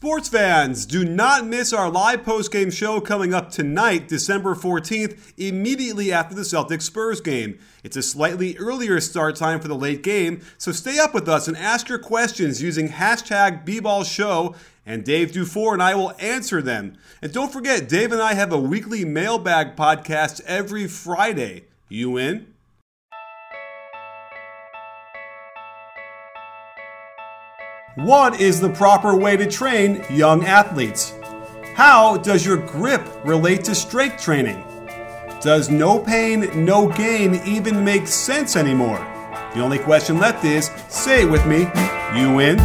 Sports fans, do not miss our live post-game show coming up tonight, December 14th, immediately after the Celtics Spurs game. It's a slightly earlier start time for the late game, so stay up with us and ask your questions using hashtag BBallShow, and Dave Dufour and I will answer them. And don't forget, Dave and I have a weekly mailbag podcast every Friday. You in? What is the proper way to train young athletes? How does your grip relate to strength training? Does no pain, no gain even make sense anymore? The only question left is say it with me, you win.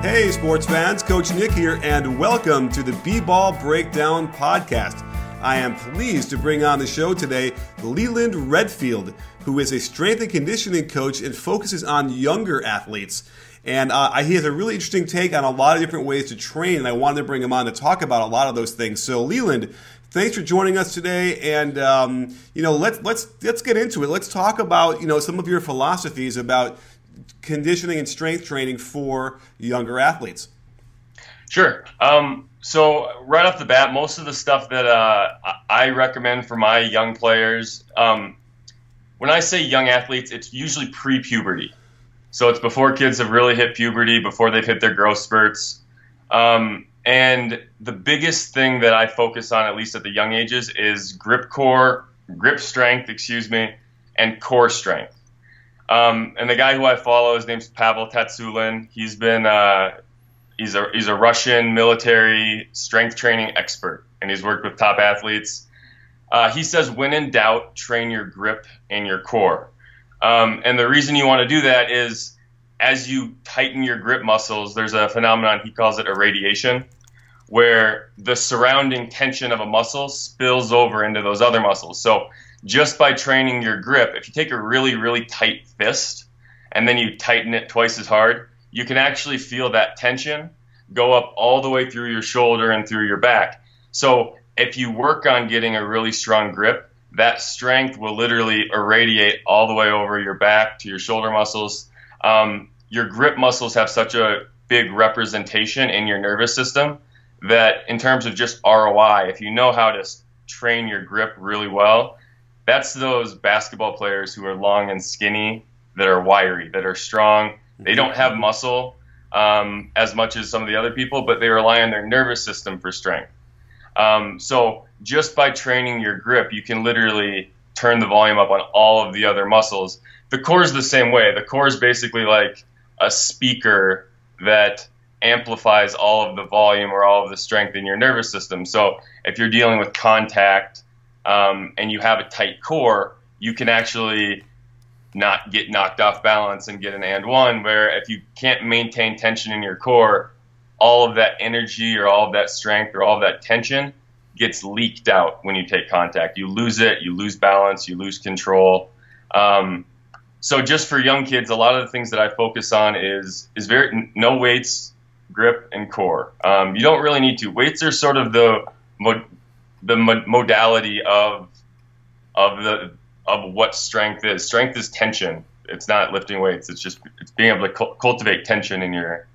Hey, sports fans, Coach Nick here, and welcome to the B Ball Breakdown Podcast. I am pleased to bring on the show today Leland Redfield, who is a strength and conditioning coach and focuses on younger athletes. And uh, he has a really interesting take on a lot of different ways to train, and I wanted to bring him on to talk about a lot of those things. So, Leland, thanks for joining us today, and um, you know, let's let's let's get into it. Let's talk about you know some of your philosophies about conditioning and strength training for younger athletes. Sure. Um, so right off the bat, most of the stuff that uh, I recommend for my young players, um, when I say young athletes, it's usually pre-puberty. So it's before kids have really hit puberty, before they've hit their growth spurts. Um, and the biggest thing that I focus on, at least at the young ages, is grip core, grip strength, excuse me, and core strength. Um, and the guy who I follow, his name's Pavel Tsatsouline. He's been uh, he's a he's a Russian military strength training expert, and he's worked with top athletes. Uh, he says, when in doubt, train your grip and your core. Um, and the reason you want to do that is as you tighten your grip muscles, there's a phenomenon he calls it irradiation, where the surrounding tension of a muscle spills over into those other muscles. So just by training your grip, if you take a really, really tight fist and then you tighten it twice as hard, you can actually feel that tension go up all the way through your shoulder and through your back. So if you work on getting a really strong grip, that strength will literally irradiate all the way over your back to your shoulder muscles. Um, your grip muscles have such a big representation in your nervous system that, in terms of just ROI, if you know how to train your grip really well, that's those basketball players who are long and skinny, that are wiry, that are strong, they don't have muscle um, as much as some of the other people, but they rely on their nervous system for strength. Um, so just by training your grip, you can literally turn the volume up on all of the other muscles. The core is the same way. The core is basically like a speaker that amplifies all of the volume or all of the strength in your nervous system. So if you're dealing with contact um, and you have a tight core, you can actually not get knocked off balance and get an and one. Where if you can't maintain tension in your core, all of that energy or all of that strength or all of that tension gets leaked out when you take contact. You lose it, you lose balance, you lose control. Um, so just for young kids, a lot of the things that I focus on is is very no weights, grip, and core. Um, you don't really need to. Weights are sort of the the modality of of the of what strength is. Strength is tension. It's not lifting weights. It's just it's being able to cultivate tension in your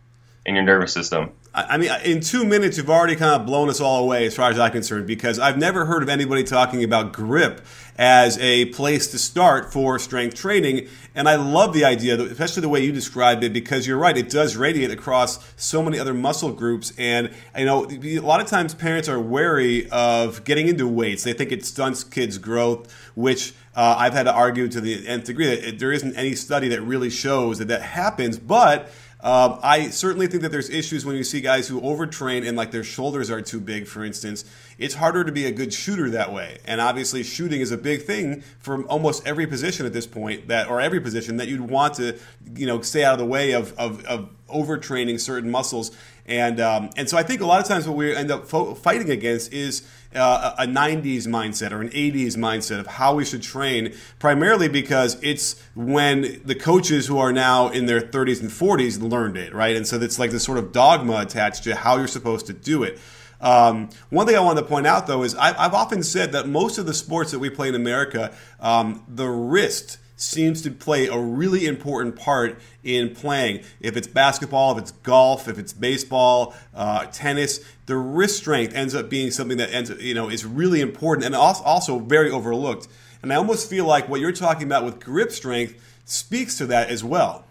in your nervous system. I mean, in two minutes, you've already kind of blown us all away as far as I'm concerned because I've never heard of anybody talking about grip as a place to start for strength training. And I love the idea, especially the way you described it, because you're right, it does radiate across so many other muscle groups. And, you know, a lot of times parents are wary of getting into weights. They think it stunts kids' growth, which uh, I've had to argue to the nth degree that there isn't any study that really shows that that happens. But Um, I certainly think that there's issues when you see guys who overtrain and like their shoulders are too big, for instance. It's harder to be a good shooter that way. And obviously, shooting is a big thing for almost every position at this point that, or every position that you'd want to, you know, stay out of the way of, of, of overtraining certain muscles. And um, and so I think a lot of times what we end up fo- fighting against is uh, a 90s mindset or an 80s mindset of how we should train, primarily because it's when the coaches who are now in their 30s and 40s learned it, right? And so it's like this sort of dogma attached to how you're supposed to do it. Um, one thing I wanted to point out, though, is I, have often said that most of the sports that we play in America, um, the wrist seems to play a really important part in playing. If it's basketball, if it's golf, if it's baseball, uh, tennis, the wrist strength ends up being something that ends, you know, is really important and also very overlooked. And I almost feel like what you're talking about with grip strength speaks to that as well.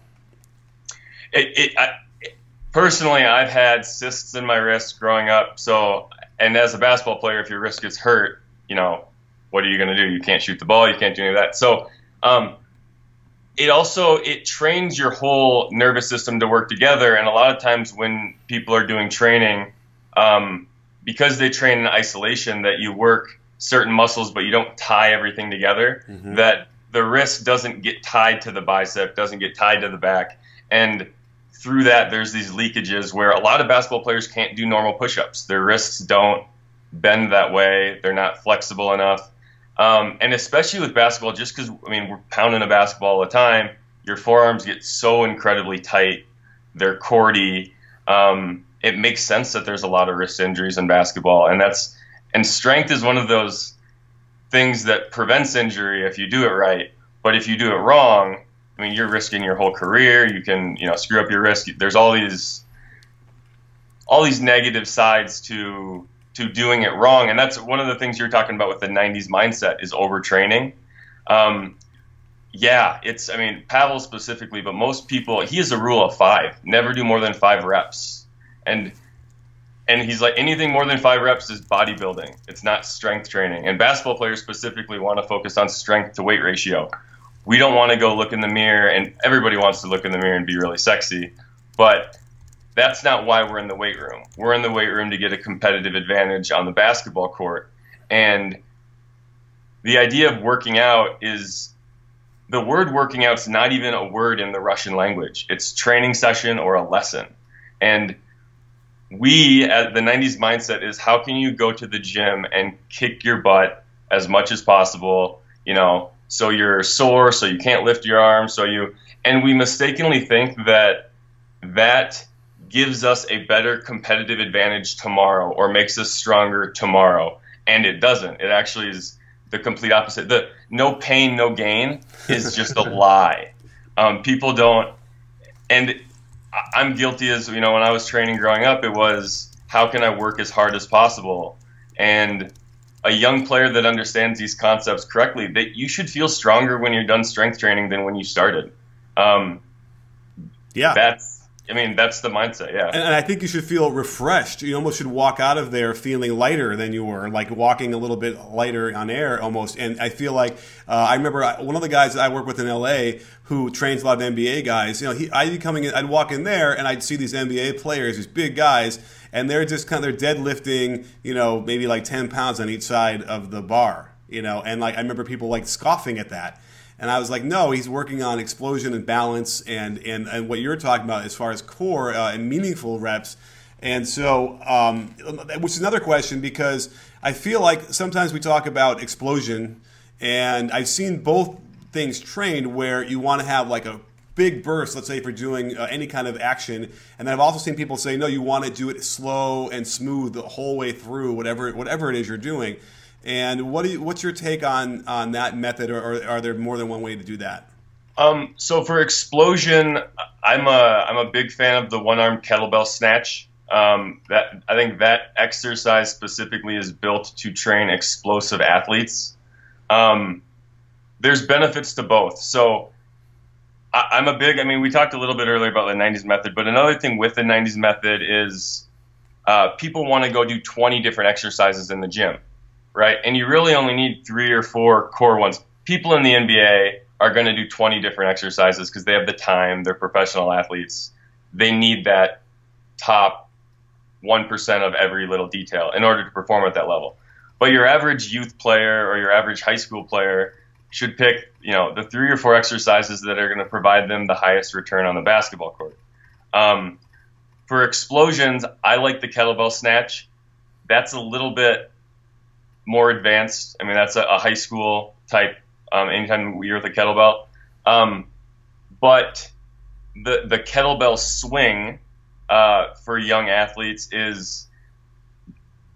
It, it, I, personally, I've had cysts in my wrist growing up. So, and as a basketball player, if your wrist gets hurt, you know, what are you going to do? You can't shoot the ball. You can't do any of that. So um, it also it trains your whole nervous system to work together. And a lot of times when people are doing training, um, because they train in isolation, that you work certain muscles, but you don't tie everything together. Mm-hmm. That the wrist doesn't get tied to the bicep, doesn't get tied to the back, and through that, there's these leakages where a lot of basketball players can't do normal push-ups. Their wrists don't bend that way. They're not flexible enough. Um, and especially with basketball, just because I mean we're pounding a basketball all the time, your forearms get so incredibly tight, they're cordy. Um, it makes sense that there's a lot of wrist injuries in basketball, and that's and strength is one of those things that prevents injury if you do it right. But if you do it wrong, I mean you're risking your whole career. You can you know screw up your wrist. There's all these all these negative sides to to doing it wrong. And that's one of the things you're talking about with the 90s mindset is overtraining. Um, yeah, it's, I mean, Pavel specifically, but most people, he has a rule of five never do more than five reps. And, and he's like, anything more than five reps is bodybuilding. It's not strength training. And basketball players specifically want to focus on strength to weight ratio. We don't want to go look in the mirror, and everybody wants to look in the mirror and be really sexy. But that's not why we're in the weight room. We're in the weight room to get a competitive advantage on the basketball court. And the idea of working out is the word working out is not even a word in the Russian language. It's training session or a lesson. And we at the 90s mindset is how can you go to the gym and kick your butt as much as possible, you know, so you're sore, so you can't lift your arms, so you and we mistakenly think that that gives us a better competitive advantage tomorrow or makes us stronger tomorrow. And it doesn't. It actually is the complete opposite. The no pain, no gain is just a lie. Um, people don't, and I'm guilty as you know. When I was training growing up, it was how can I work as hard as possible, and a young player that understands these concepts correctly, that you should feel stronger when you're done strength training than when you started. Um, yeah, that's I mean, that's the mindset, yeah. And, and, I think you should feel refreshed. You almost should walk out of there feeling lighter than you were, like walking a little bit lighter on air almost. And I feel like uh, I remember one of the guys that I work with in LA who trains a lot of NBA guys. You know, he, I'd be coming in, I'd walk in there and I'd see these NBA players, these big guys, and they're just kind of they're deadlifting, you know, maybe like ten pounds on each side of the bar. You know, and like I remember people like scoffing at that. And I was like, no, he's working on explosion and balance and, and, and what you're talking about as far as core uh, and meaningful reps. And so, um, which is another question because I feel like sometimes we talk about explosion, and I've seen both things trained where you want to have like a big burst, let's say for doing uh, any kind of action. And then I've also seen people say, no, you want to do it slow and smooth the whole way through, whatever whatever it is you're doing. And what do you, what's your take on on that method, or, or, are there more than one way to do that? Um, so for explosion, I'm a I'm a big fan of the one arm kettlebell snatch. Um, that I think that exercise specifically is built to train explosive athletes. Um, there's benefits to both. So I, am a big. I mean, we talked a little bit earlier about the 90s method, but another thing with the 90s method is uh, people want to go do 20 different exercises in the gym right? And you really only need three or four core ones. People in the NBA are going to do 20 different exercises because they have the time. They're professional athletes. they need that top 1% of every little detail in order to perform at that level. But your average youth player or your average high school player should pick, you know, the three or four exercises that are going to provide them the highest return on the basketball court. Um, for explosions, I like the kettlebell snatch. That's a little bit more advanced. I mean, that's a, a high school type. Um, anytime you're with a kettlebell, um, but the the kettlebell swing uh, for young athletes is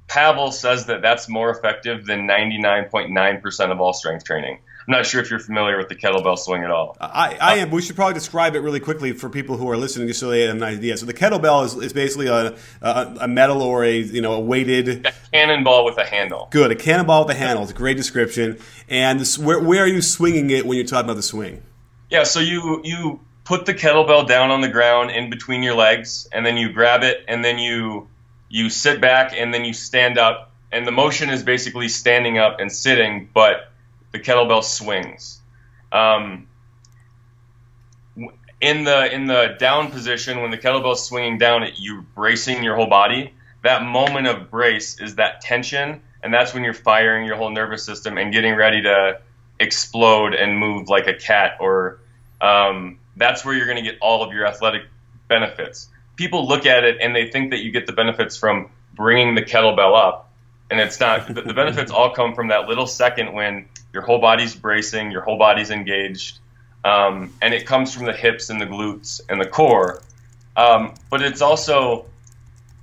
Pavel says that that's more effective than 99.9% of all strength training. I'm not sure if you're familiar with the kettlebell swing at all. I, I am. We should probably describe it really quickly for people who are listening, just so they have an idea. So the kettlebell is, is basically a, a, a metal or a you know a weighted a cannonball with a handle. Good, a cannonball with a handle. It's a great description. And this, where where are you swinging it when you're talking about the swing? Yeah, so you you put the kettlebell down on the ground in between your legs, and then you grab it, and then you you sit back, and then you stand up, and the motion is basically standing up and sitting, but the kettlebell swings. Um, in the in the down position, when the kettlebell's swinging down, you're bracing your whole body. That moment of brace is that tension, and that's when you're firing your whole nervous system and getting ready to explode and move like a cat or um, that's where you're going to get all of your athletic benefits. People look at it and they think that you get the benefits from bringing the kettlebell up, and it's not. the benefits all come from that little second when your whole body's bracing, your whole body's engaged, um, and it comes from the hips and the glutes and the core. Um, but it's also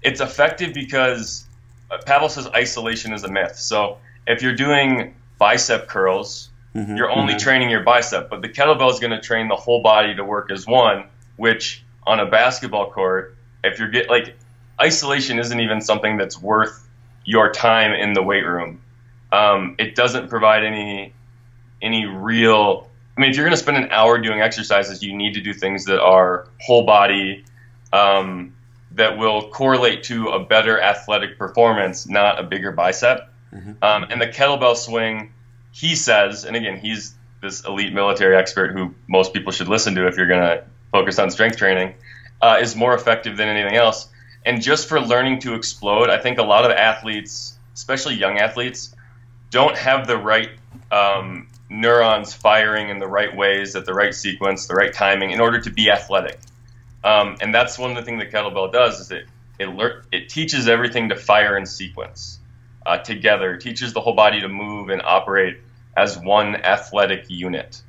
it's effective because uh, Pavel says isolation is a myth. So if you're doing bicep curls, Mm-hmm. You're only mm-hmm. training your bicep, but the kettlebell is going to train the whole body to work as one. Which on a basketball court, if you're get like isolation isn't even something that's worth your time in the weight room. Um, it doesn't provide any any real. I mean, if you're going to spend an hour doing exercises, you need to do things that are whole body, um, that will correlate to a better athletic performance, not a bigger bicep. Mm-hmm. Um, and the kettlebell swing he says, and again, he's this elite military expert who most people should listen to if you're going to focus on strength training, uh, is more effective than anything else. And just for learning to explode, I think a lot of athletes, especially young athletes, don't have the right um, neurons firing in the right ways, at the right sequence, the right timing, in order to be athletic. Um, and that's one of the things that kettlebell does is it it, lear- it teaches everything to fire in sequence uh, together, it teaches the whole body to move and operate as one athletic unit.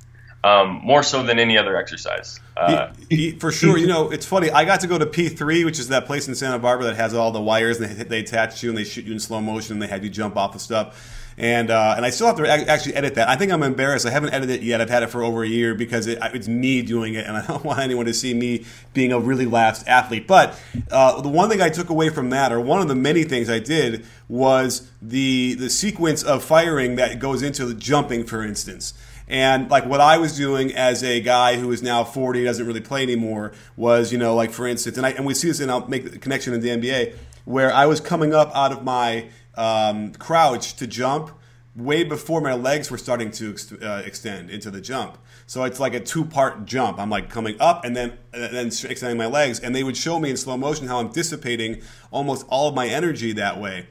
Um, more so than any other exercise. Uh, for sure. You know, it's funny. I got to go to P3, which is that place in Santa Barbara that has all the wires and they, they attach you and they shoot you in slow motion and they have you jump off the stuff. And uh, and I still have to actually edit that. I think I'm embarrassed. I haven't edited it yet. I've had it for over a year because it, it's me doing it, and I don't want anyone to see me being a really lapsed athlete. But uh, the one thing I took away from that, or one of the many things I did, was the the sequence of firing that goes into the jumping, for instance. And like what I was doing as a guy who is now 40, doesn't really play anymore, was, you know, like for instance, and, I, and we see this, and I'll make the connection in the NBA, where I was coming up out of my um, crouch to jump way before my legs were starting to ex- uh, extend into the jump. So it's like a two part jump. I'm like coming up and then and then extending my legs, and they would show me in slow motion how I'm dissipating almost all of my energy that way.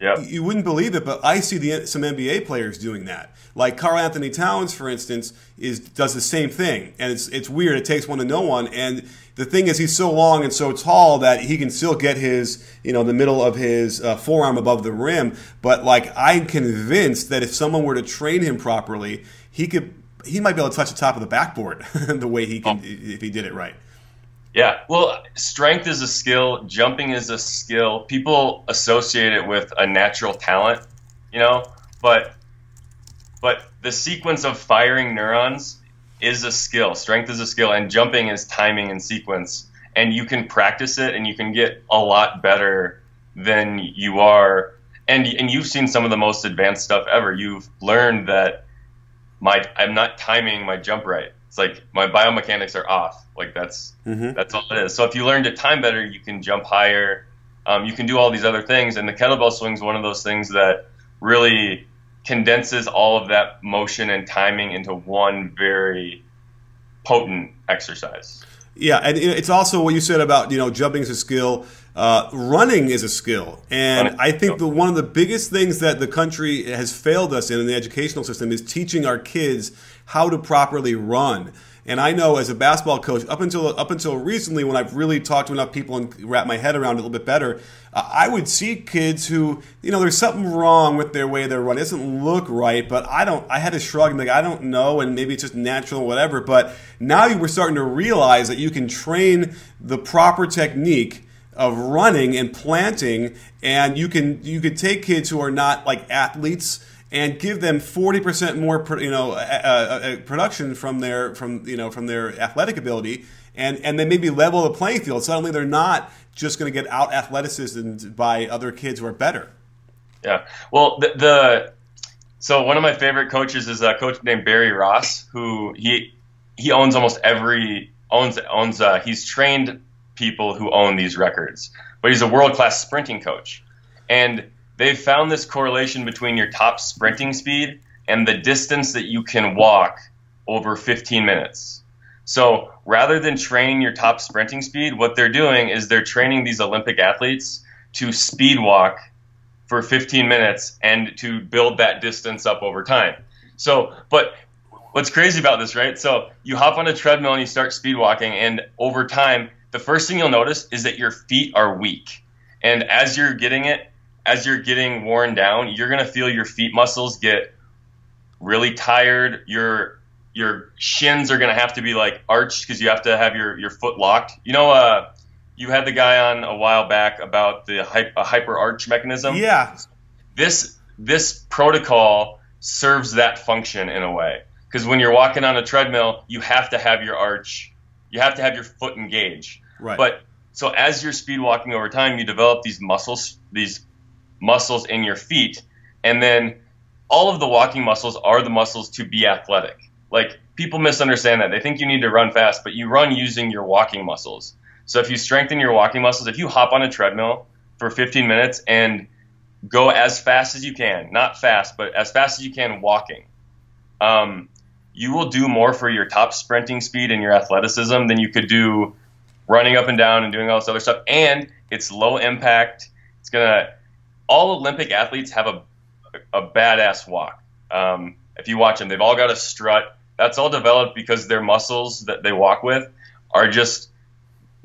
Yep. You wouldn't believe it, but I see the, some NBA players doing that. Like Karl-Anthony Towns, for instance, is does the same thing, and it's it's weird. It takes one to know one, and the thing is, he's so long and so tall that he can still get his, you know, the middle of his uh, forearm above the rim. But like, I'm convinced that if someone were to train him properly, he could, he might be able to touch the top of the backboard the way he can oh. if he did it right. Yeah, well, strength is a skill, jumping is a skill. People associate it with a natural talent, you know, but but the sequence of firing neurons is a skill. Strength is a skill and jumping is timing and sequence. And you can practice it and you can get a lot better than you are and and you've seen some of the most advanced stuff ever. You've learned that my I'm not timing my jump right. It's like my biomechanics are off. Like that's mm-hmm. that's all it is. So if you learn to time better, you can jump higher. Um, you can do all these other things, and the kettlebell swing is one of those things that really condenses all of that motion and timing into one very potent exercise. Yeah, and it's also what you said about you know jumping is a skill. Uh, running is a skill, and I think the one of the biggest things that the country has failed us in in the educational system is teaching our kids how to properly run. And I know as a basketball coach, up until up until recently, when I've really talked to enough people and wrapped my head around it a little bit better, uh, I would see kids who, you know, there's something wrong with their way they're running. It doesn't look right, but I don't. I had to shrug and like I don't know, and maybe it's just natural, or whatever. But now you were starting to realize that you can train the proper technique of running and planting, and you can you could take kids who are not like athletes and give them 40% more you know uh, production from their from you know from their athletic ability and and then maybe level the playing field. Suddenly they're not just going to get out athleticism by other kids who are better. Yeah. Well the, the so one of my favorite coaches is a coach named Barry Ross who he he owns almost every owns owns uh, he's trained people who own these records but he's a world class sprinting coach. And they've found this correlation between your top sprinting speed and the distance that you can walk over 15 minutes. So rather than training your top sprinting speed, what they're doing is they're training these Olympic athletes to speed walk for 15 minutes and to build that distance up over time. So, but what's crazy about this, right? So you hop on a treadmill and you start speed walking, and over time, the first thing you'll notice is that your feet are weak. And as you're getting it, as you're getting worn down, you're gonna feel your feet muscles get really tired. Your your shins are gonna have to be like arched because you have to have your, your foot locked. You know, uh, you had the guy on a while back about the hyper arch mechanism. Yeah. This this protocol serves that function in a way because when you're walking on a treadmill, you have to have your arch, you have to have your foot engaged. Right. But so as you're speed walking over time, you develop these muscles, these muscles in your feet, and then all of the walking muscles are the muscles to be athletic. Like people misunderstand that. They think you need to run fast, but you run using your walking muscles. So if you strengthen your walking muscles, if you hop on a treadmill for 15 minutes and go as fast as you can, not fast, but as fast as you can walking, um, you will do more for your top sprinting speed and your athleticism than you could do running up and down and doing all this other stuff. And it's low impact. It's gonna all Olympic athletes have a a badass walk. Um, if you watch them, they've all got a strut. That's all developed because their muscles that they walk with are just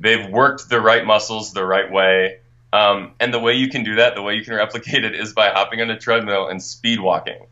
they've worked the right muscles the right way. Um, and the way you can do that, the way you can replicate it, is by hopping on a treadmill and speed walking.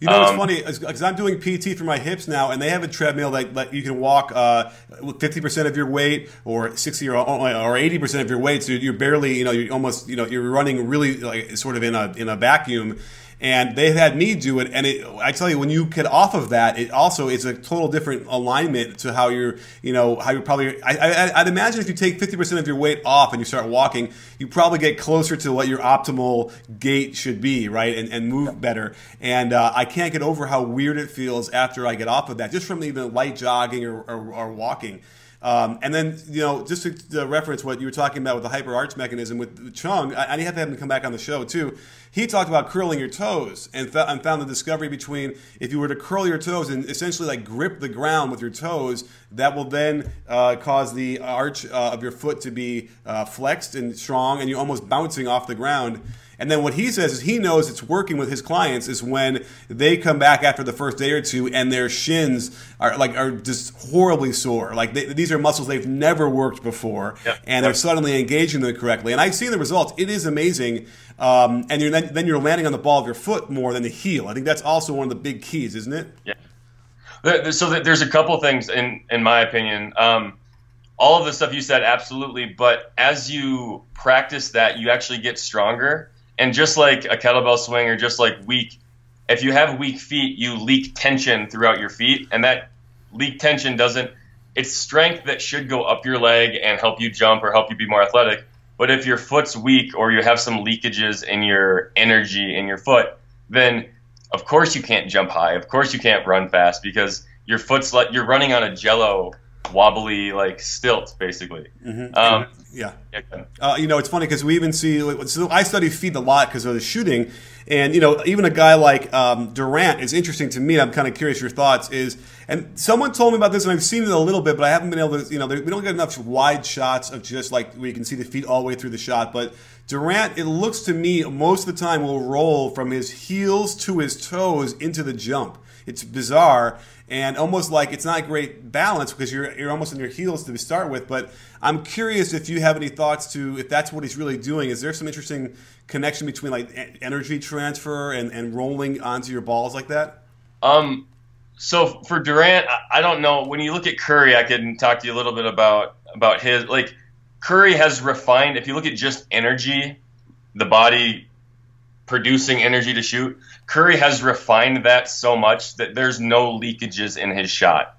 You know, it's um, funny because I'm doing PT for my hips now, and they have a treadmill that, that you can walk uh, 50% of your weight or 60 or, or 80% of your weight. So you're barely, you know, you're almost, you know, you're running really like sort of in a in a vacuum and they've had me do it. And it, I tell you, when you get off of that, it also is a total different alignment to how you're, you know, how you're probably. I, I, would imagine if you take 50% of your weight off and you start walking, you probably get closer to what your optimal gait should be, right? And, and move better. And uh, I can't get over how weird it feels after I get off of that, just from even light jogging or, or, or walking. Um, and then, you know, just to, to, reference what you were talking about with the hyper arch mechanism with Chung, I, I have to have him come back on the show too. He talked about curling your toes and, and found the discovery between if you were to curl your toes and essentially like grip the ground with your toes, that will then uh, cause the arch uh, of your foot to be uh, flexed and strong, and you're almost bouncing off the ground. And then what he says is he knows it's working with his clients is when they come back after the first day or two and their shins are like are just horribly sore. Like they, these are muscles they've never worked before, and they're suddenly engaging them correctly. And I've seen the results. It is amazing. Um, and you're then, then you're landing on the ball of your foot more than the heel. I think that's also one of the big keys, isn't it? Yeah. So there's a couple things in in my opinion. Um, all of the stuff you said, absolutely. But as you practice that, you actually get stronger. And just like a kettlebell swing or just like weak, if you have weak feet, you leak tension throughout your feet, and that leak tension doesn't. It's strength that should go up your leg and help you jump or help you be more athletic. But if your foot's weak or you have some leakages in your energy in your foot, then of course you can't jump high. Of course you can't run fast because your foot's like you're running on a jello wobbly like stilts basically. Mm-hmm. Um, yeah. Uh, you know, it's funny because we even see. So I study feet a lot because of the shooting, and you know, even a guy like um, Durant is interesting to me. I'm kind of curious your thoughts. Is And someone told me about this, and I've seen it a little bit, but I haven't been able to. You know, we don't get enough wide shots of just like where you can see the feet all the way through the shot. But Durant, it looks to me most of the time will roll from his heels to his toes into the jump. It's bizarre and almost like it's not great balance because you're you're almost on your heels to start with. But I'm curious if you have any thoughts to if that's what he's really doing. Is there some interesting connection between like energy transfer and, and rolling onto your balls like that? Um, so for Durant, I don't know. When you look at Curry, I can talk to you a little bit about about his like Curry has refined. If you look at just energy, the body producing energy to shoot, Curry has refined that so much that there's no leakages in his shot.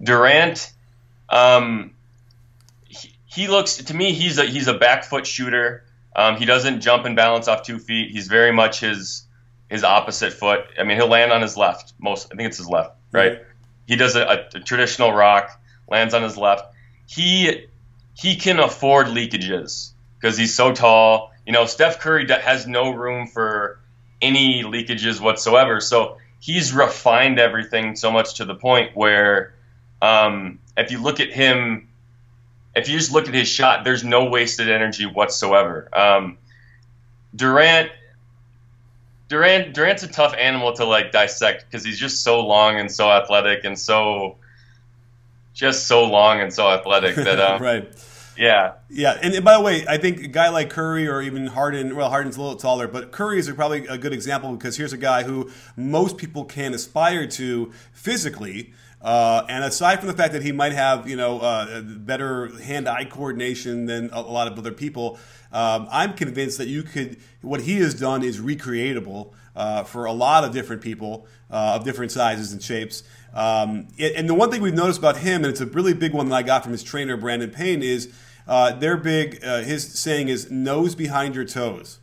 Durant, um, he, he looks to me he's a he's a back foot shooter. Um, he doesn't jump and balance off two feet. He's very much his his opposite foot. I mean, he'll land on his left most. I think it's his left, right? He does a, a, a traditional rock, lands on his left. He he can afford leakages because he's so tall. You know, Steph Curry has no room for any leakages whatsoever. So he's refined everything so much to the point where um, if you look at him, if you just look at his shot, there's no wasted energy whatsoever. Um, Durant, Durant, Durant's a tough animal to like dissect because he's just so long and so athletic and so, just so long and so athletic that um, right yeah. Yeah. And, by the way, I think a guy like Curry or even Harden, well, Harden's a little taller, but Curry is probably a good example because here's a guy who most people can aspire to physically. Uh, and aside from the fact that he might have, you know, uh, better hand-eye coordination than a lot of other people, um, I'm convinced that you could. What he has done is recreatable uh, for a lot of different people uh, of different sizes and shapes. Um, and the one thing we've noticed about him, and it's a really big one that I got from his trainer Brandon Payne, is uh, they're big. Uh, his saying is nose behind your toes.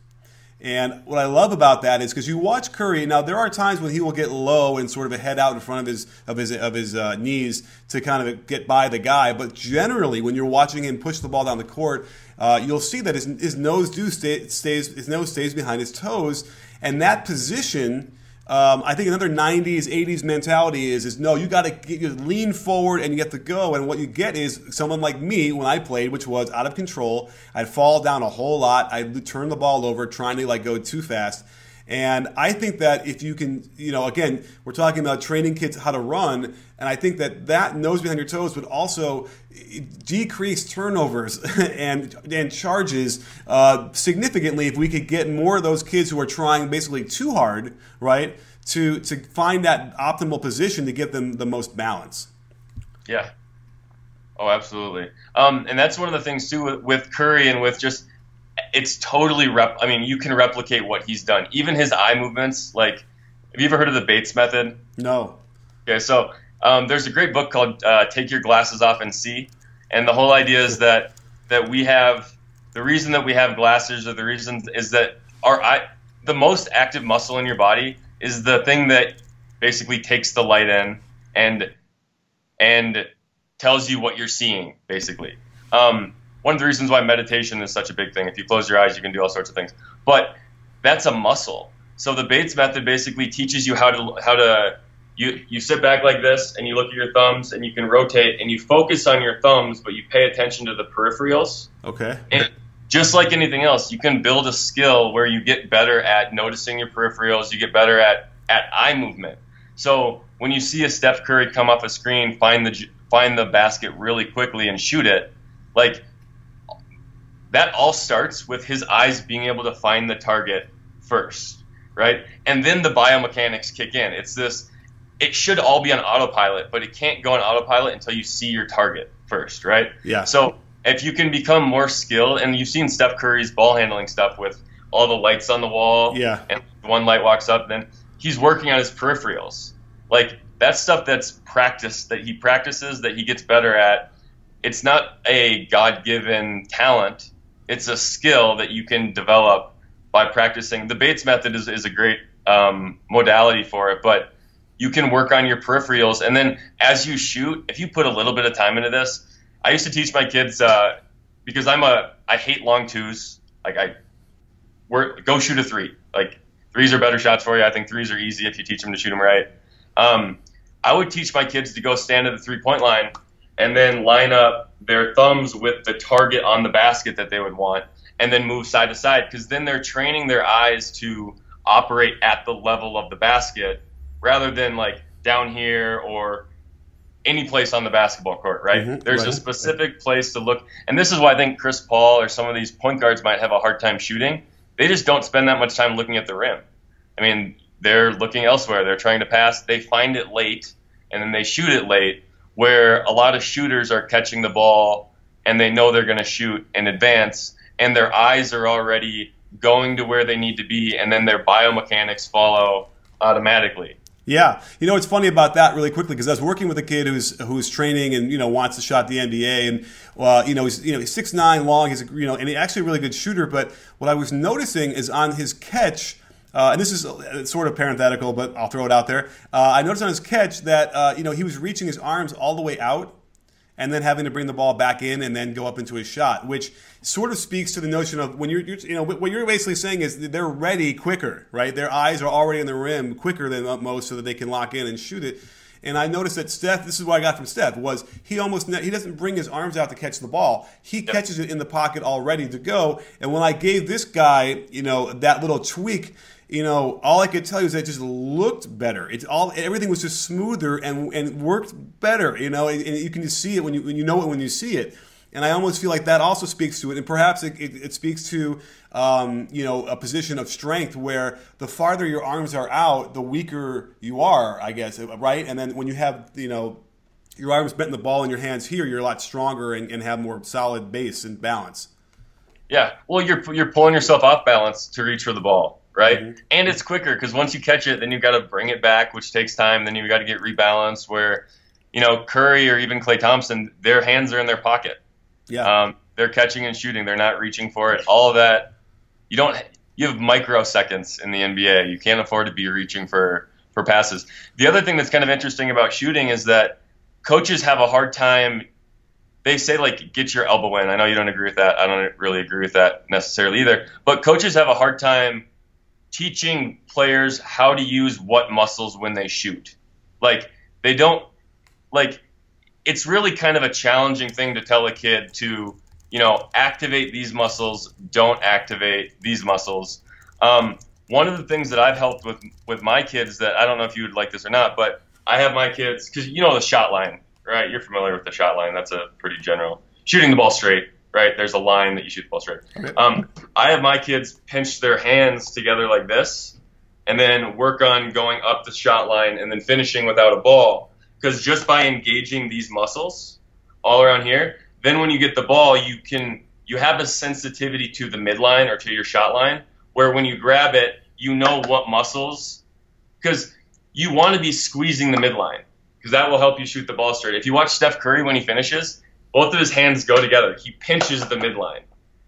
And what I love about that is because you watch Curry. Now there are times when he will get low and sort of a head out in front of his of his of his uh, knees to kind of get by the guy. But generally, when you're watching him push the ball down the court, uh, you'll see that his, his nose do stay, stays his nose stays behind his toes, and that position um, I think another 90s, 80s mentality is is no, you got to lean forward and you get to go. And what you get is someone like me when I played, which was out of control. I'd fall down a whole lot. I'd turn the ball over trying to like go too fast. And I think that if you can, you know, again, we're talking about training kids how to run, and I think that that nose behind your toes would also decrease turnovers and and charges uh, significantly if we could get more of those kids who are trying basically too hard, right, to to find that optimal position to get them the most balance. Yeah. Oh, absolutely. Um, and that's one of the things too with Curry and with just it's totally rep. I mean, you can replicate what he's done. Even his eye movements. Like, have you ever heard of the Bates method? No. Okay, so um, there's a great book called uh, "Take Your Glasses Off and See," and the whole idea is that that we have the reason that we have glasses, or the reason is that our eye, the most active muscle in your body, is the thing that basically takes the light in and and tells you what you're seeing, basically. Um, one of the reasons why meditation is such a big thing. If you close your eyes, you can do all sorts of things. But that's a muscle. So the Bates method basically teaches you how to how to you you sit back like this and you look at your thumbs and you can rotate and you focus on your thumbs, but you pay attention to the peripherals. Okay. And just like anything else, you can build a skill where you get better at noticing your peripherals. You get better at at eye movement. So when you see a Steph Curry come off a screen, find the find the basket really quickly and shoot it, like that all starts with his eyes being able to find the target first, right? And then the biomechanics kick in. It's this, it should all be on autopilot, but it can't go on autopilot until you see your target first, right? Yeah. So if you can become more skilled, and you've seen Steph Curry's ball handling stuff with all the lights on the wall, yeah, and one light walks up, then he's working on his peripherals. Like that's stuff that's practice that he practices that he gets better at. It's not a God given talent it's a skill that you can develop by practicing. The Bates method is, is a great um, modality for it, but you can work on your peripherals. And then as you shoot, if you put a little bit of time into this, I used to teach my kids uh, because I'm a I hate long twos. Like I, we're, go shoot a three. Like threes are better shots for you. I think threes are easy if you teach them to shoot them right. Um, I would teach my kids to go stand at the three point line and then line up their thumbs with the target on the basket that they would want and then move side to side because then they're training their eyes to operate at the level of the basket rather than like down here or any place on the basketball court, right? Mm-hmm, There's right. a specific place to look. And this is why I think Chris Paul or some of these point guards might have a hard time shooting. They just don't spend that much time looking at the rim. I mean, they're looking elsewhere. They're trying to pass. They find it late and then they shoot it late, where a lot of shooters are catching the ball and they know they're going to shoot in advance and their eyes are already going to where they need to be and then their biomechanics follow automatically. Yeah, you know what's funny about that really quickly because I was working with a kid who's who's training and you know wants to shot the NBA and uh, you know he's you know he's six nine long he's you know and he's actually a really good shooter but what I was noticing is on his catch uh, and this is uh, sort of parenthetical, but I'll throw it out there. Uh, I noticed on his catch that uh, you know he was reaching his arms all the way out, and then having to bring the ball back in and then go up into his shot, which sort of speaks to the notion of when you're, you're you know what you're basically saying is they're ready quicker, right? Their eyes are already in the rim quicker than most, so that they can lock in and shoot it. And I noticed that Steph, this is what I got from Steph, was he almost he doesn't bring his arms out to catch the ball. He yep. catches it in the pocket all ready to go. And when I gave this guy, you know, that little tweak, you know, all I could tell you is that it just looked better. It's all everything was just smoother and and worked better. You know, and, and you can just see it when you when you know it when you see it. And I almost feel like that also speaks to it, and perhaps it, it, it speaks to um, you know a position of strength where the farther your arms are out, the weaker you are, I guess, right? And then when you have you know your arms bent in the ball in your hands here, you're a lot stronger and, and have more solid base and balance. Yeah, well, you're you're pulling yourself off balance to reach for the ball right? Mm-hmm. And it's quicker because once you catch it, then you've got to bring it back, which takes time. Then you've got to get rebalanced. Where, you know, Curry or even Klay Thompson, their hands are in their pocket. Yeah. Um, they're catching and shooting. They're not reaching for it. All of that, you don't. You have microseconds in the NBA. You can't afford to be reaching for for passes. The other thing that's kind of interesting about shooting is that coaches have a hard time they say like get your elbow in. I know you don't agree with that. I don't really agree with that necessarily either. But coaches have a hard time teaching players how to use what muscles when they shoot. Like they don't like it's really kind of a challenging thing to tell a kid to you know activate these muscles, don't activate these muscles. Um, one of the things that I've helped with with my kids that I don't know if you would like this or not, but I have my kids because you know the shot line, right? You're familiar with the shot line. That's a pretty general shooting the ball straight right? There's a line that you shoot the ball straight. Um, I have my kids pinch their hands together like this, and then work on going up the shot line and then finishing without a ball. Because just by engaging these muscles all around here, then when you get the ball, you can you have a sensitivity to the midline or to your shot line, where when you grab it, you know what muscles. Because you want to be squeezing the midline because that will help you shoot the ball straight. If you watch Steph Curry when he finishes, both of his hands go together. He pinches the midline.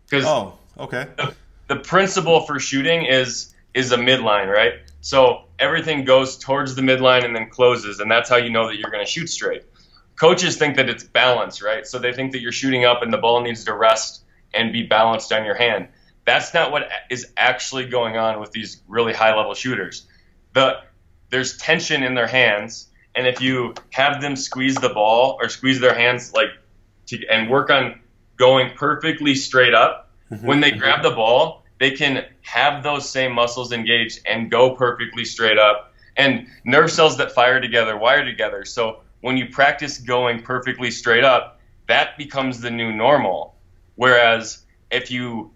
Because oh, okay. The, the principle for shooting is is a midline, right? So everything goes towards the midline and then closes, and that's how you know that you're going to shoot straight. Coaches think that it's balance, right? So they think that you're shooting up and the ball needs to rest and be balanced on your hand. That's not what is actually going on with these really high level shooters. The there's tension in their hands, and if you have them squeeze the ball or squeeze their hands like to, and work on going perfectly straight up. Mm-hmm. When they grab the ball, they can have those same muscles engaged and go perfectly straight up. And nerve cells that fire together wire together. So when you practice going perfectly straight up, that becomes the new normal. Whereas if you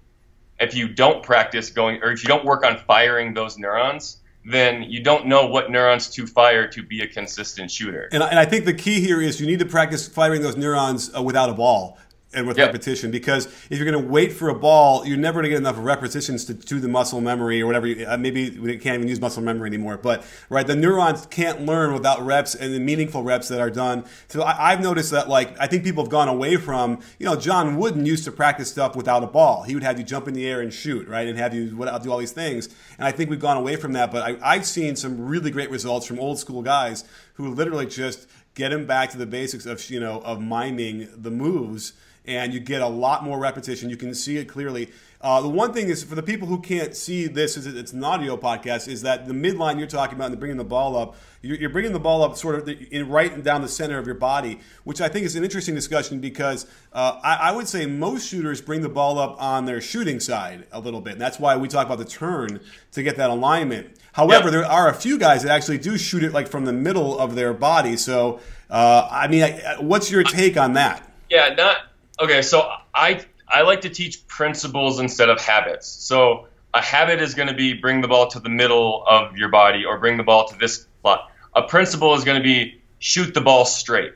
if you don't practice going or if you don't work on firing those neurons, then you don't know what neurons to fire to be a consistent shooter. And, and I think the key here is you need to practice firing those neurons uh, without a ball and with yep. repetition because if you're going to wait for a ball, you're never going to get enough repetitions to, to the muscle memory or whatever. You, uh, maybe we can't even use muscle memory anymore, but right, the neurons can't learn without reps and the meaningful reps that are done. So I, have noticed that like I think people have gone away from you know John Wooden used to practice stuff without a ball. He would have you jump in the air and shoot right and have you what, do all these things. And I think we've gone away from that. But I, I've seen some really great results from old school guys who literally just get him back to the basics of you know of miming the moves and you get a lot more repetition. You can see it clearly. Uh, the one thing is for the people who can't see this, is it's an audio podcast, is that the midline you're talking about and bringing the ball up, you're, you're bringing the ball up sort of in right down the center of your body, which I think is an interesting discussion because uh, I, I, would say most shooters bring the ball up on their shooting side a little bit, and that's why we talk about the turn to get that alignment. However, there are a few guys that actually do shoot it like from the middle of their body. So, uh, I mean, I, what's your take on that? Yeah, not okay. So I I like to teach principles instead of habits. So a habit is going to be bring the ball to the middle of your body or bring the ball to this spot. A principle is going to be shoot the ball straight,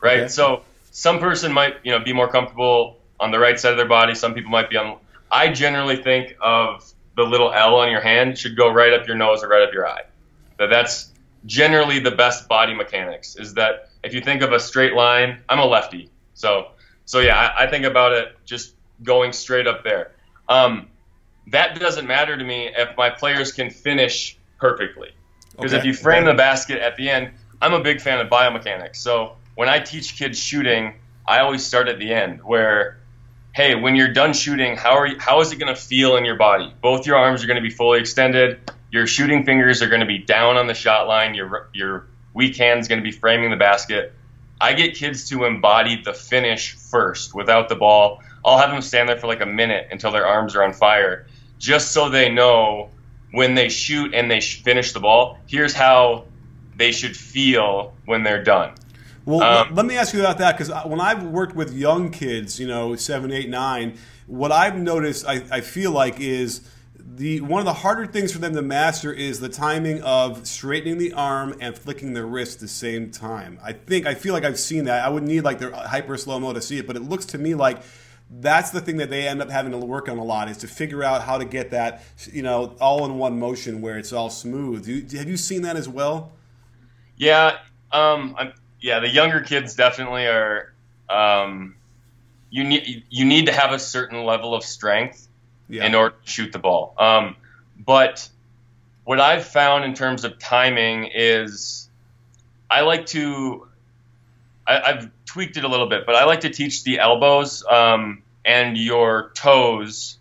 right? Okay. So some person might you know be more comfortable on the right side of their body. Some people might be on. I generally think of the little L on your hand should go right up your nose or right up your eye. That that's generally the best body mechanics. Is that if you think of a straight line, I'm a lefty, so so yeah, I, I think about it just going straight up there. Um, that doesn't matter to me if my players can finish perfectly. Because okay. if you frame the basket at the end, I'm a big fan of biomechanics. So when I teach kids shooting, I always start at the end where, hey, when you're done shooting, how are you, how is it going to feel in your body? Both your arms are going to be fully extended. Your shooting fingers are going to be down on the shot line. Your your weak hand's going to be framing the basket. I get kids to embody the finish first without the ball. I'll have them stand there for like a minute until their arms are on fire, just so they know when they shoot and they finish the ball, here's how they should feel when they're done. Well, um, let me ask you about that because when I've worked with young kids, you know, seven, eight, nine, what I've noticed, I, I feel like, is the one of the harder things for them to master is the timing of straightening the arm and flicking the wrist at the same time. I think I feel like I've seen that. I would need like their hyper slow mo to see it, but it looks to me like that's the thing that they end up having to work on a lot is to figure out how to get that you know all in one motion where it's all smooth. You, have you seen that as well? Yeah, um, yeah. The younger kids definitely are. Um, you need you need to have a certain level of strength yeah. in order to shoot the ball. Um, but what I've found in terms of timing is I like to, I, have tweaked it a little bit, but I like to teach the elbows um, and your toes.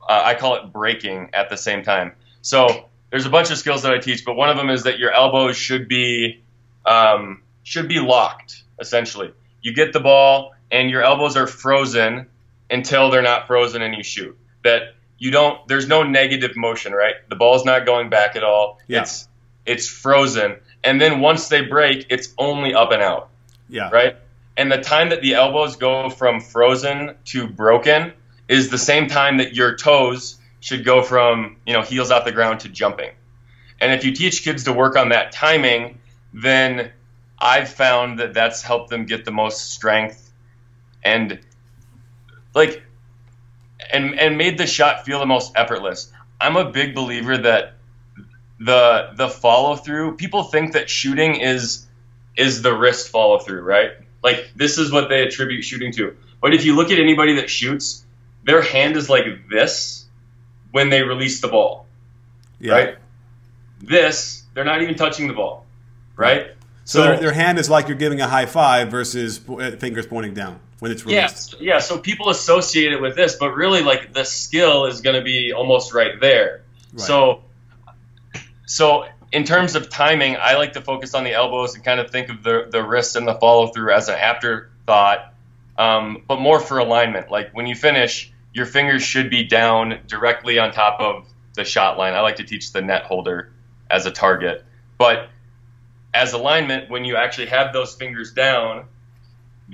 Uh, I call it breaking at the same time. So there's a bunch of skills that I teach, but one of them is that your elbows should be um, should be locked. Essentially, you get the ball and your elbows are frozen until they're not frozen and you shoot that you don't there's no negative motion, right? The ball's not going back at all. Yeah. It's it's frozen. And then once they break, it's only up and out. Yeah. Right? And the time that the elbows go from frozen to broken is the same time that your toes should go from, you know, heels off the ground to jumping. And if you teach kids to work on that timing, then I've found that that's helped them get the most strength and like and and made the shot feel the most effortless. I'm a big believer that the the follow through. People think that shooting is is the wrist follow through, right? Like this is what they attribute shooting to. But if you look at anybody that shoots, their hand is like this when they release the ball, yeah. right? This they're not even touching the ball, right? So, so their, their hand is like you're giving a high five versus uh, fingers pointing down when it's released. Yeah, yeah. So people associate it with this, but really, like the skill is going to be almost right there. Right. So, so in terms of timing, I like to focus on the elbows and kind of think of the the wrist and the follow through as an afterthought, um, but more for alignment. Like when you finish, your fingers should be down directly on top of the shot line. I like to teach the net holder as a target, but as alignment, when you actually have those fingers down,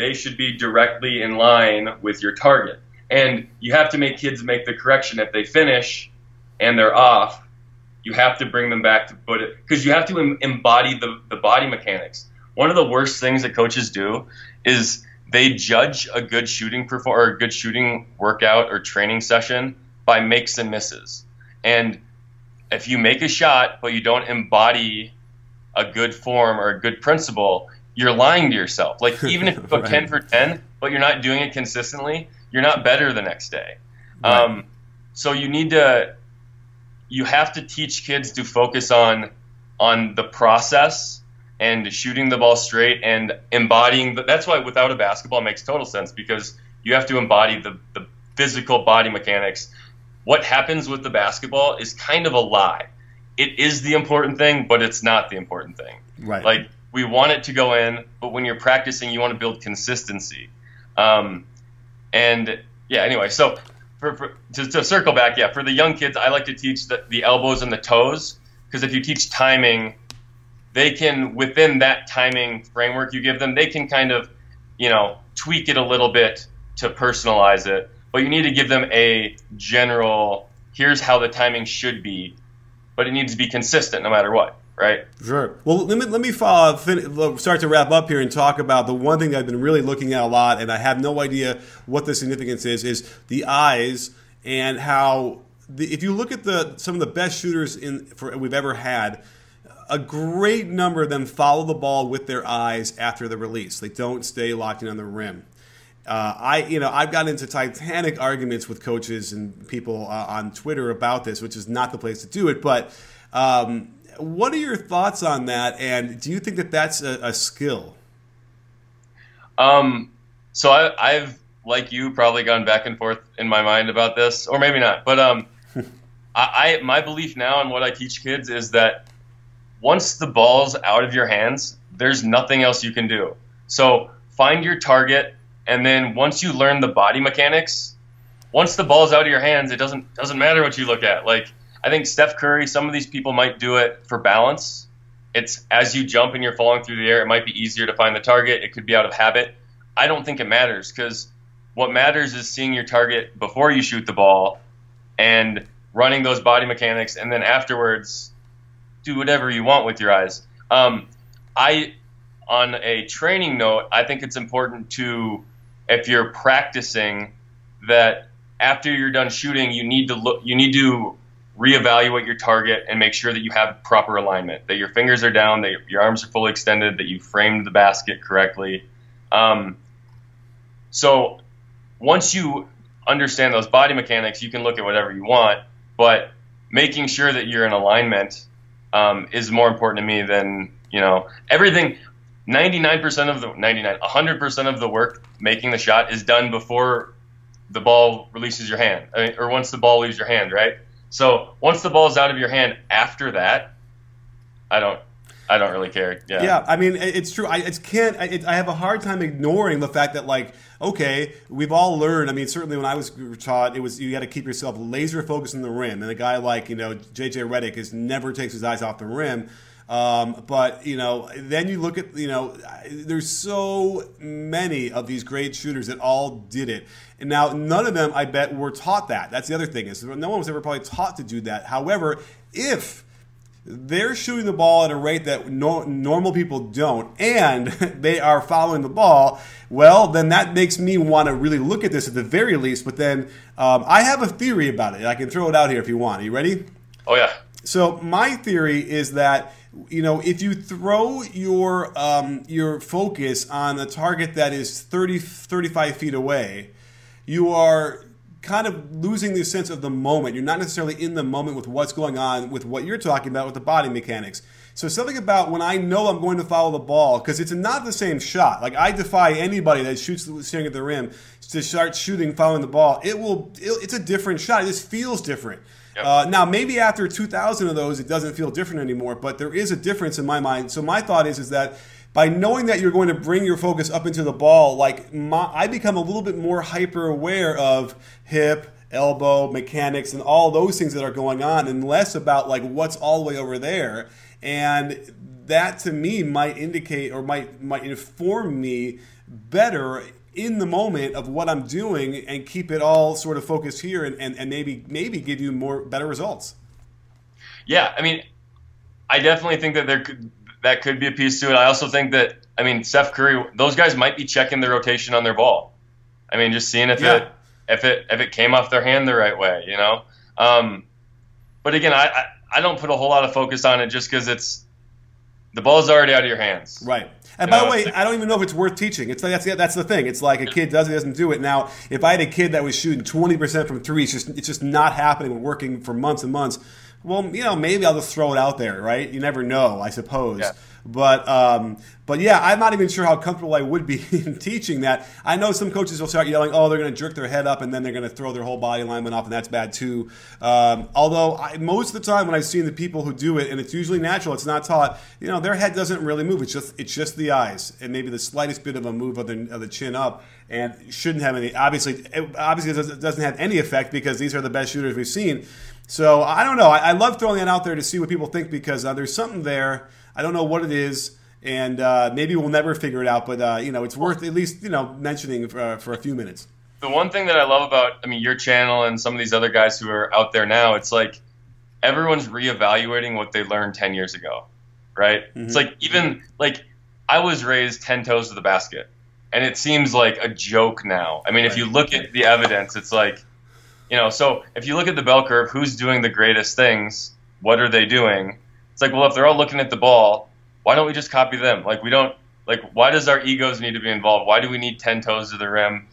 they should be directly in line with your target. And you have to make kids make the correction if they finish and they're off. You have to bring them back to put it because you have to embody the, the body mechanics. One of the worst things that coaches do is they judge a good shooting perform or a good shooting workout or training session by makes and misses. And if you make a shot but you don't embody a good form or a good principle, you're lying to yourself. Like even if you go right. 10 for 10, but you're not doing it consistently, you're not better the next day. Right. Um, so you need to, you have to teach kids to focus on, on the process and shooting the ball straight and embodying. That's why without a basketball makes total sense because You have to embody the, the physical body mechanics. What happens with the basketball is kind of a lie. It is the important thing, but it's not the important thing. Right. Like we want it to go in, but when you're practicing, you want to build consistency. Um, and yeah, anyway, so for, for, to, to, circle back, yeah, for the young kids, I like to teach the, the elbows and the toes because if you teach timing, they can within that timing framework you give them, they can kind of, you know, tweak it a little bit to personalize it. But you need to give them a general. Here's how the timing should be, but it needs to be consistent no matter what right? Sure. Well, let me let me follow, fin- start to wrap up here and talk about the one thing I've been really looking at a lot, and I have no idea what the significance is. Is the eyes and how the, if you look at the some of the best shooters in for, we've ever had. A great number of them follow the ball with their eyes after the release. They don't stay locked in on the rim. Uh, I, you know, I've got into titanic arguments with coaches and people uh, on Twitter about this, which is not the place to do it. But um, what are your thoughts on that? And do you think that that's a, a skill? Um, so I, have like you, probably gone back and forth in my mind about this, or maybe not. But um, I, I my belief now and what I teach kids is that once the ball's out of your hands, there's nothing else you can do. So find your target, and then once you learn the body mechanics, once the ball's out of your hands, it doesn't doesn't matter what you look at. Like I think Steph Curry, some of these people might do it for balance. It's as you jump and you're falling through the air, it might be easier to find the target. It could be out of habit. I don't think it matters because what matters is seeing your target before you shoot the ball and running those body mechanics, and then afterwards, do whatever you want with your eyes. Um, I, on a training note, I think it's important to, if you're practicing, that after you're done shooting, you need to look, you need to reevaluate your target and make sure that you have proper alignment, that your fingers are down, that your arms are fully extended, that you framed the basket correctly. Um, so once you understand those body mechanics, you can look at whatever you want, but making sure that you're in alignment um, is more important to me than you know everything. 99% of the 99 100% of the work making the shot is done before the ball releases your hand or once the ball leaves your hand right so once the ball is out of your hand, after that, I don't, I don't really care. Yeah. Yeah. I mean, it's true. I it can't. I, I have a hard time ignoring the fact that like, okay, we've all learned. I mean, certainly when I was taught, it was you got to keep yourself laser focused on the rim. And a guy like you know JJ Redick is never takes his eyes off the rim. Um, but you know, then you look at you know, there's so many of these great shooters that all did it, and now none of them, I bet, were taught that. That's the other thing is no one was ever probably taught to do that. However, if they're shooting the ball at a rate that no, normal people don't, and they are following the ball, well, then that makes me want to really look at this at the very least. But then um, I have a theory about it. I can throw it out here if you want. Are you ready? Oh, yeah. So, my theory is that you know, if you throw your um, your focus on a target that is 30, 35 feet away, you are kind of losing the sense of the moment. You're not necessarily in the moment with what's going on with what you're talking about with the body mechanics. So something about when I know I'm going to follow the ball because it's not the same shot. Like I defy anybody that shoots staring at the rim to start shooting following the ball. It will. It, it's a different shot. It just feels different. Uh, now, maybe after 2,000 of those, it doesn't feel different anymore, but there is a difference in my mind. So my thought is, is that by knowing that you're going to bring your focus up into the ball, like my, I become a little bit more hyper aware of hip, elbow, mechanics, and all those things that are going on, and less about like what's all the way over there. And that to me might indicate or might might inform me better in the moment of what I'm doing and keep it all sort of focused here and, and, and maybe maybe give you more better results. Yeah, I mean, I definitely think that there could that could be a piece to it. I also think that I mean Steph Curry, those guys might be checking the rotation on their ball. I mean, just seeing if yeah. it if it if it came off their hand the right way, you know. Um, but again, I, I I don't put a whole lot of focus on it just because it's the ball's already out of your hands. Right. And by the way, I don't even know if it's worth teaching. It's like, that's that's the thing. It's like a kid does it, doesn't do it. Now, if I had a kid that was shooting twenty percent from three, it's just it's just not happening. We're working for months and months. Well, you know, maybe I'll just throw it out there, right? You never know, I suppose. Yeah. But um, but yeah, I'm not even sure how comfortable I would be in teaching that. I know some coaches will start yelling, "Oh, they're going to jerk their head up and then they're going to throw their whole body alignment off, and that's bad too." Um, although I, most of the time when I've seen the people who do it, and it's usually natural, it's not taught. You know, their head doesn't really move. It's just it's just the eyes and maybe the slightest bit of a move of the, of the chin up, and shouldn't have any. Obviously, it obviously it doesn't have any effect because these are the best shooters we've seen. So I don't know. I, I love throwing that out there to see what people think because uh, there's something there. I don't know what it is and uh, maybe we'll never figure it out. But uh, you know, it's worth at least you know mentioning for, uh, for a few minutes. The one thing that I love about, I mean, your channel and some of these other guys who are out there now, it's like everyone's reevaluating what they learned ten years ago, right? Mm-hmm. It's like even like I was raised ten toes to the basket, and it seems like a joke now. I mean, right. if you look at the evidence, it's like, you know, so if you look at the bell curve, who's doing the greatest things? What are they doing? It's like, well, if they're all looking at the ball why don't we just copy them? Like we don't like why does our egos need to be involved? Why do we need ten toes to the rim?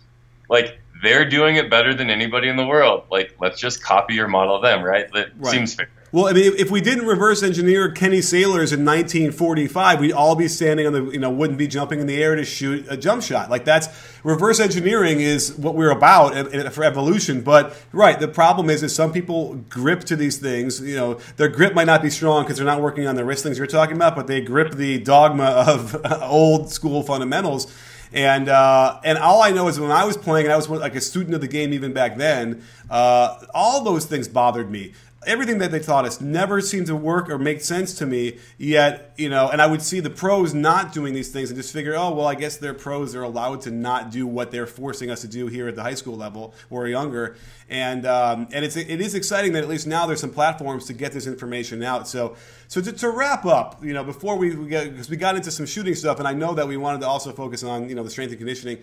Like they're doing it better than anybody in the world. Like let's just copy or model them, right? That right. seems fair. Well, I mean, if we didn't reverse engineer Kenny Sailors in 1945, we'd all be standing on the, you know, wouldn't be jumping in the air to shoot a jump shot. Like that's reverse engineering is what we're about for evolution. But right, the problem is, is some people grip to these things. You know, their grip might not be strong because they're not working on the wrist things you're talking about, but they grip the dogma of old school fundamentals. And uh, and all I know is when I was playing, and I was like a student of the game even back then. Uh, all those things bothered me everything that they taught us never seemed to work or make sense to me. Yet, you know, and I would see the pros not doing these things and just figure, oh, well, I guess they're pros. They're allowed to not do what they're forcing us to do here at the high school level or younger. And um, and it's it is exciting that at least now there's some platforms to get this information out. So so to, to wrap up, you know, before we, we get because we got into some shooting stuff, and I know that we wanted to also focus on you know the strength and conditioning.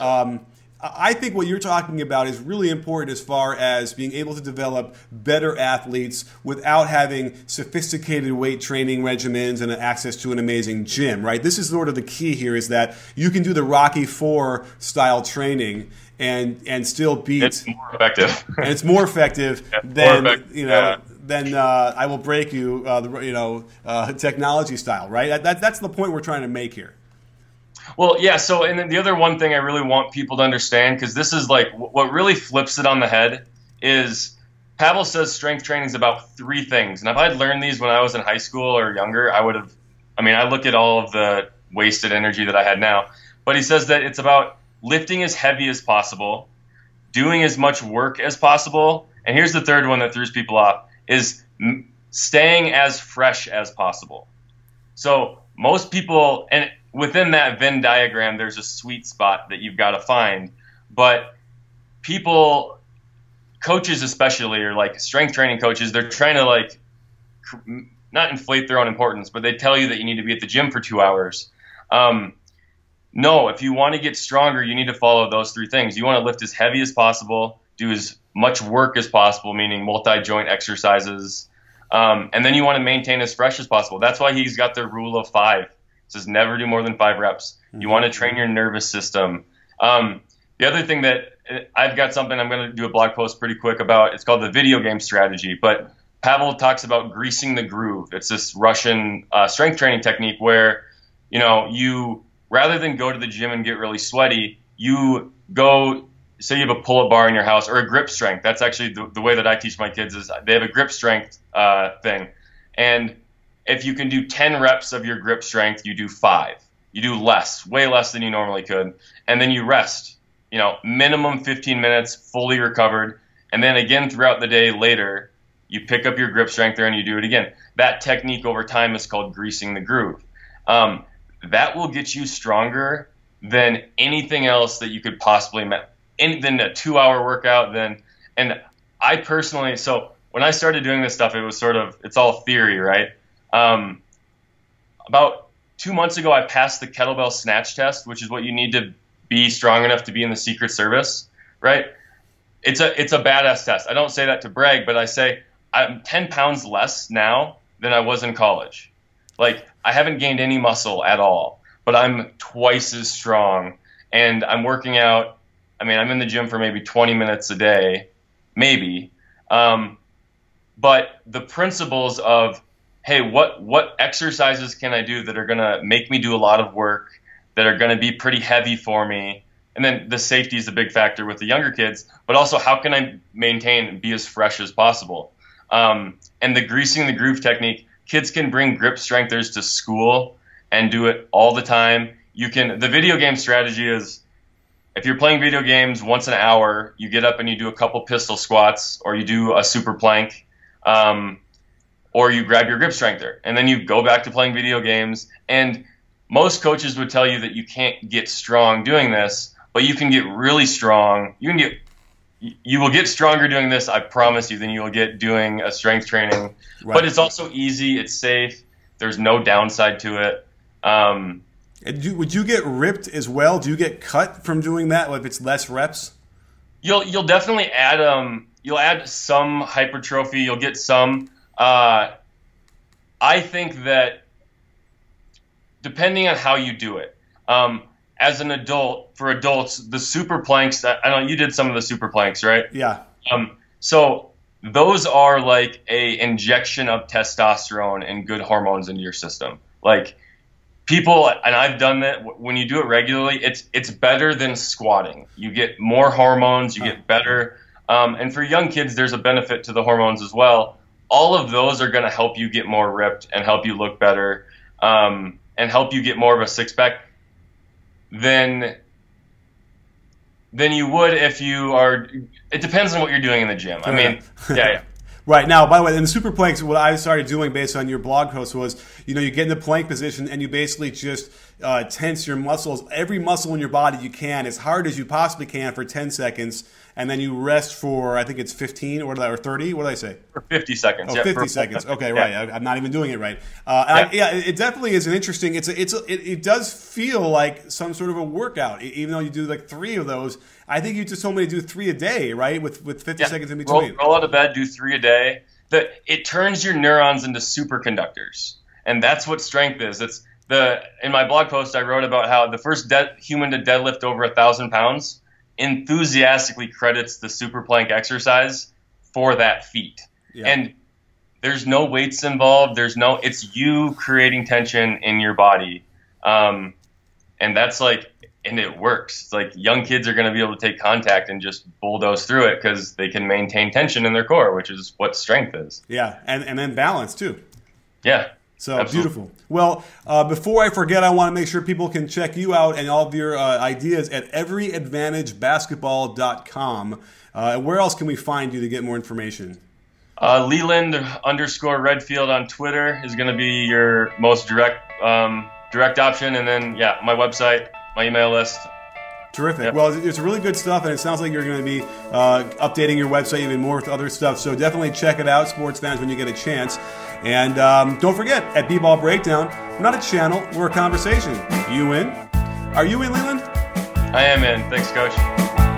Um, I think what you're talking about is really important as far as being able to develop better athletes without having sophisticated weight training regimens and access to an amazing gym, right? This is sort of the key here is that you can do the Rocky Four style training and and still beat. It's more effective. and it's more effective yeah, than more effective. you know. Yeah. Then uh, I will break you, uh, the, you know, uh, technology style, right? That, that, that's the point we're trying to make here. Well, yeah. So, and then the other one thing I really want people to understand, because this is like what really flips it on the head, is Pavel says strength training is about three things. And if I'd learned these when I was in high school or younger, I would have. I mean, I look at all of the wasted energy that I had now. But he says that it's about lifting as heavy as possible, doing as much work as possible, and here's the third one that throws people off: is staying as fresh as possible. So most people, and within that Venn diagram, there's a sweet spot that you've got to find. But people, coaches especially, or like strength training coaches, they're trying to like not inflate their own importance, but they tell you that you need to be at the gym for two hours. Um, no, if you want to get stronger, you need to follow those three things. You want to lift as heavy as possible, do as much work as possible, meaning multi joint exercises, um, and then you want to maintain as fresh as possible. That's why he's got the rule of five says never do more than five reps. Mm-hmm. You want to train your nervous system. Um, the other thing that uh, I've got something I'm going to do a blog post pretty quick about. It's called the video game strategy. But Pavel talks about greasing the groove. It's this Russian uh, strength training technique where, you know, you rather than go to the gym and get really sweaty, you go. Say you have a pull-up bar in your house or a grip strength. That's actually the, the way that I teach my kids is they have a grip strength uh, thing, and if you can do 10 reps of your grip strength, you do five. You do less, way less than you normally could. And then you rest, you know, minimum 15 minutes, fully recovered. And then again throughout the day later, you pick up your grip strength there and you do it again. That technique over time is called greasing the groove. Um, that will get you stronger than anything else that you could possibly met. Than a two-hour workout. Then, and I personally, so when I started doing this stuff, it was sort of it's all theory, right? Um, about two months ago, I passed the kettlebell snatch test, which is what you need to be strong enough to be in the Secret Service, right? It's a it's a badass test. I don't say that to brag, but I say I'm 10 pounds less now than I was in college. Like I haven't gained any muscle at all, but I'm twice as strong, and I'm working out. I mean, I'm in the gym for maybe 20 minutes a day, maybe. Um, but the principles of hey, what what exercises can I do that are to make me do a lot of work, that are to be pretty heavy for me, and then the safety is a big factor with the younger kids, but also how can I maintain and be as fresh as possible. Um, and the greasing the groove technique, kids can bring grip strengthers to school and do it all the time. You can the video game strategy is if you're playing video games once an hour, you get up and you do a couple pistol squats or you do a super plank. Um, or you grab your grip strengther and then you go back to playing video games. And most coaches would tell you that you can't get strong doing this but you can get really strong. You can get you will get stronger doing this i promise you than you will get doing a strength training. Right. but it's also easy. It's safe. There's no downside to it. Um, do, would you get ripped as well? Do you get cut from doing that if it's less reps? You'll you'll definitely add um you'll add some hypertrophy. You'll get some uh, I think that depending on how you do it, um, as an adult, for adults, the super planks. I know you did some of the super planks, right? Yeah. Um, so those are like a injection of testosterone and good hormones into your system. Like people, and I've done that. When you do it regularly, it's it's better than squatting. You get more hormones. You get better. Um, and for young kids, there's a benefit to the hormones as well all of those are going to help you get more ripped and help you look better um, and help you get more of a six pack than than you would if you are. It depends on what you're doing in the gym. I mean, yeah, yeah. Right now, by the way, in the super planks, what I started doing based on your blog post was, you know, you get in the plank position and you basically just uh, tense your muscles, every muscle in your body you can, as hard as you possibly can for 10 seconds, and then you rest for I think it's 15 or, or 30. What did I say? For 50 seconds. Oh, yeah, 50 seconds. Okay, right. Yeah. I, am not even doing it right. Uh, yeah. I, yeah. it definitely is an interesting. It's a, it's a, it, it, does feel like some sort of a workout, even though you do like three of those. I think you just told me to do three a day, right? With with 50 seconds in between. Roll, roll out of bed, do three a day. That it turns your neurons into superconductors, and that's what strength is. It's the in my blog post I wrote about how the first de- human to deadlift over a thousand pounds enthusiastically credits the super plank exercise for that feat. Yeah. And there's no weights involved. There's no. It's you creating tension in your body, um, and that's like, and it works. It's like young kids are going to be able to take contact and just bulldoze through it because they can maintain tension in their core, which is what strength is. Yeah, and and then balance too. Yeah, so Absolutely. beautiful. Well, uh, before I forget, I want to make sure people can check you out and all of your uh, ideas at everyadvantagebasketball.com. Uh, where else can we find you to get more information? Uh, Leland underscore Redfield on Twitter is going to be your most direct um, direct option, and then yeah, my website, my email list, Terrific. Yep. Well, it's really good stuff, and it sounds like you're going to be uh, updating your website even more with other stuff. So definitely check it out, sports fans, when you get a chance. And um, don't forget, at B-Ball Breakdown, we're not a channel, we're a conversation. You in? Are you in, Leland? I am in. Thanks, Coach.